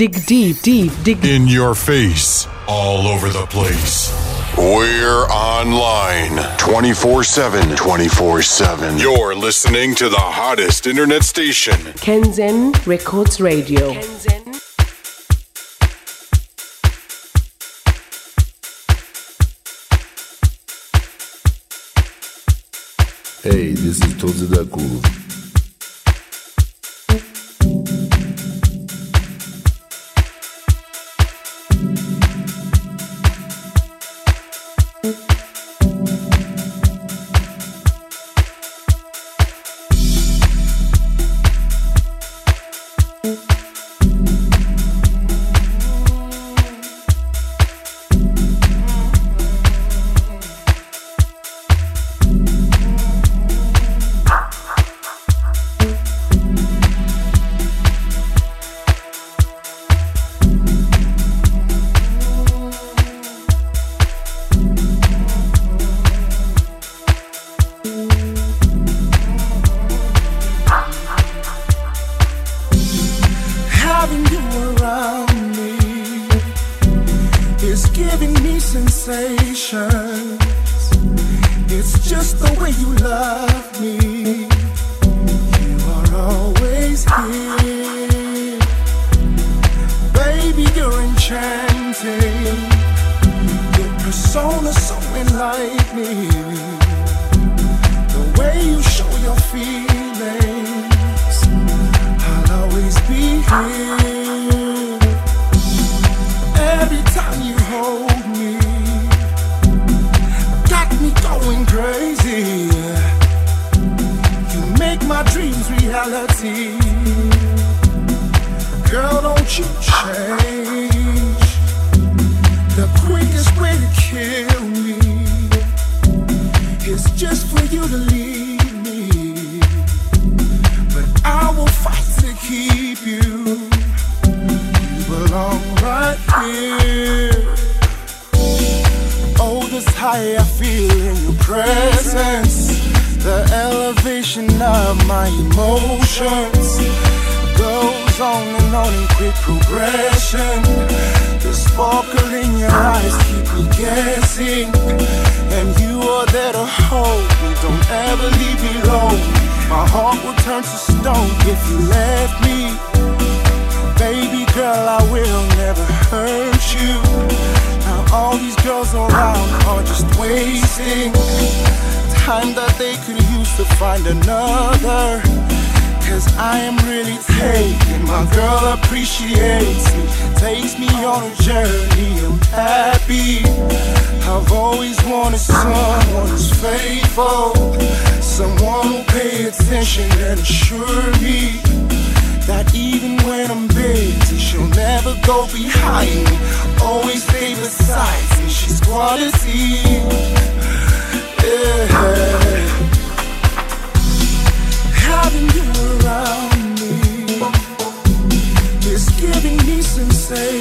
dig deep, deep, dig In your face, all over the place. We're online 24 7. 24 7. You're listening to the hottest internet station. Kanzen Records Radio. Hey, this is Thozi shoot. passion. The sparkle in your eyes keep me guessing, And you are there to hold me, don't ever leave me alone. My heart will turn to stone if you left me. Baby girl, I will never hurt you. Now all these girls around are just wasting time that they could use to find another Cause I am really taken. My girl appreciates me, takes me on a journey. I'm happy. I've always wanted someone who's faithful, someone who'll pay attention and assure me that even when I'm busy, she'll never go behind me. Always stay beside me. She's quality. Yeah having you around me is giving me sensation.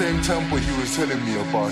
Same temple he was telling me about.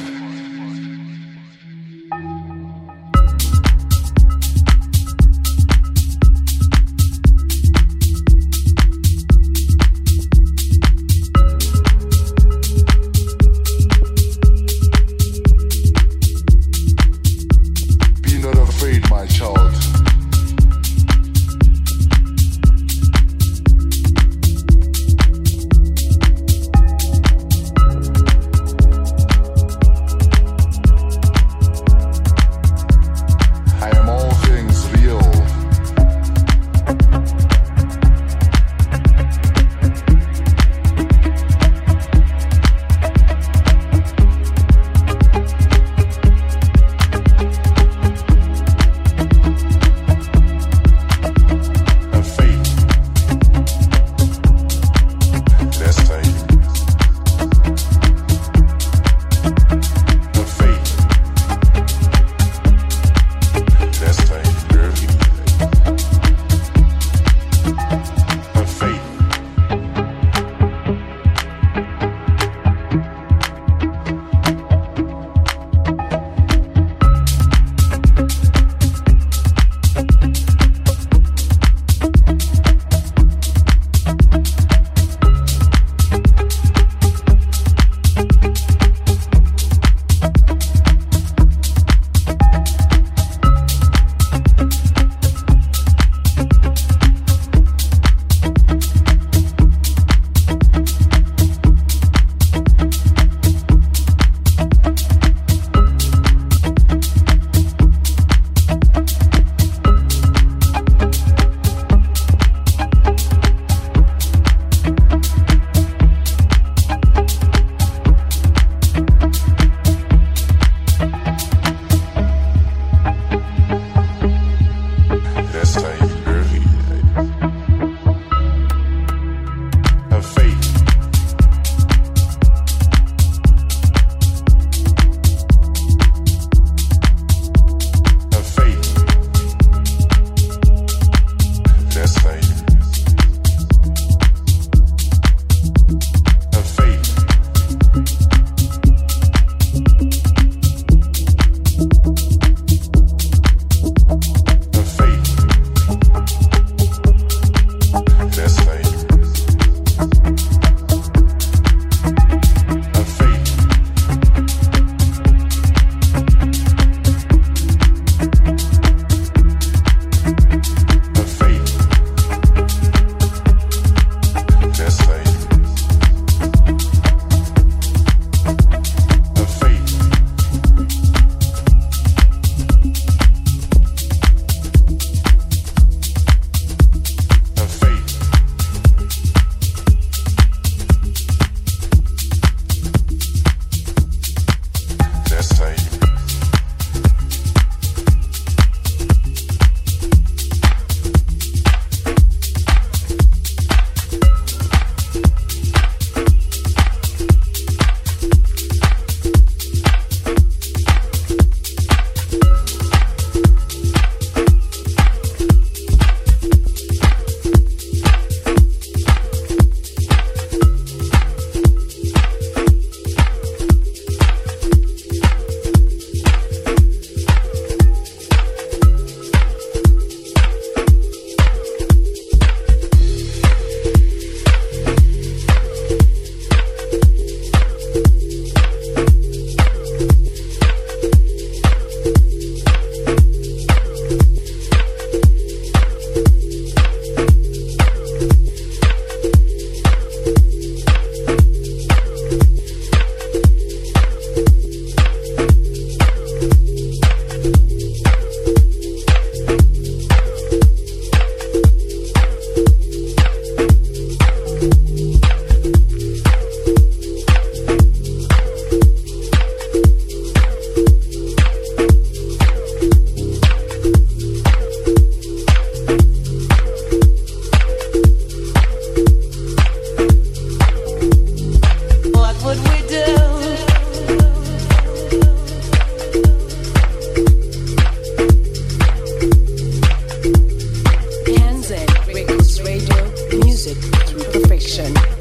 radio music through perfection.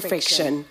Perfection.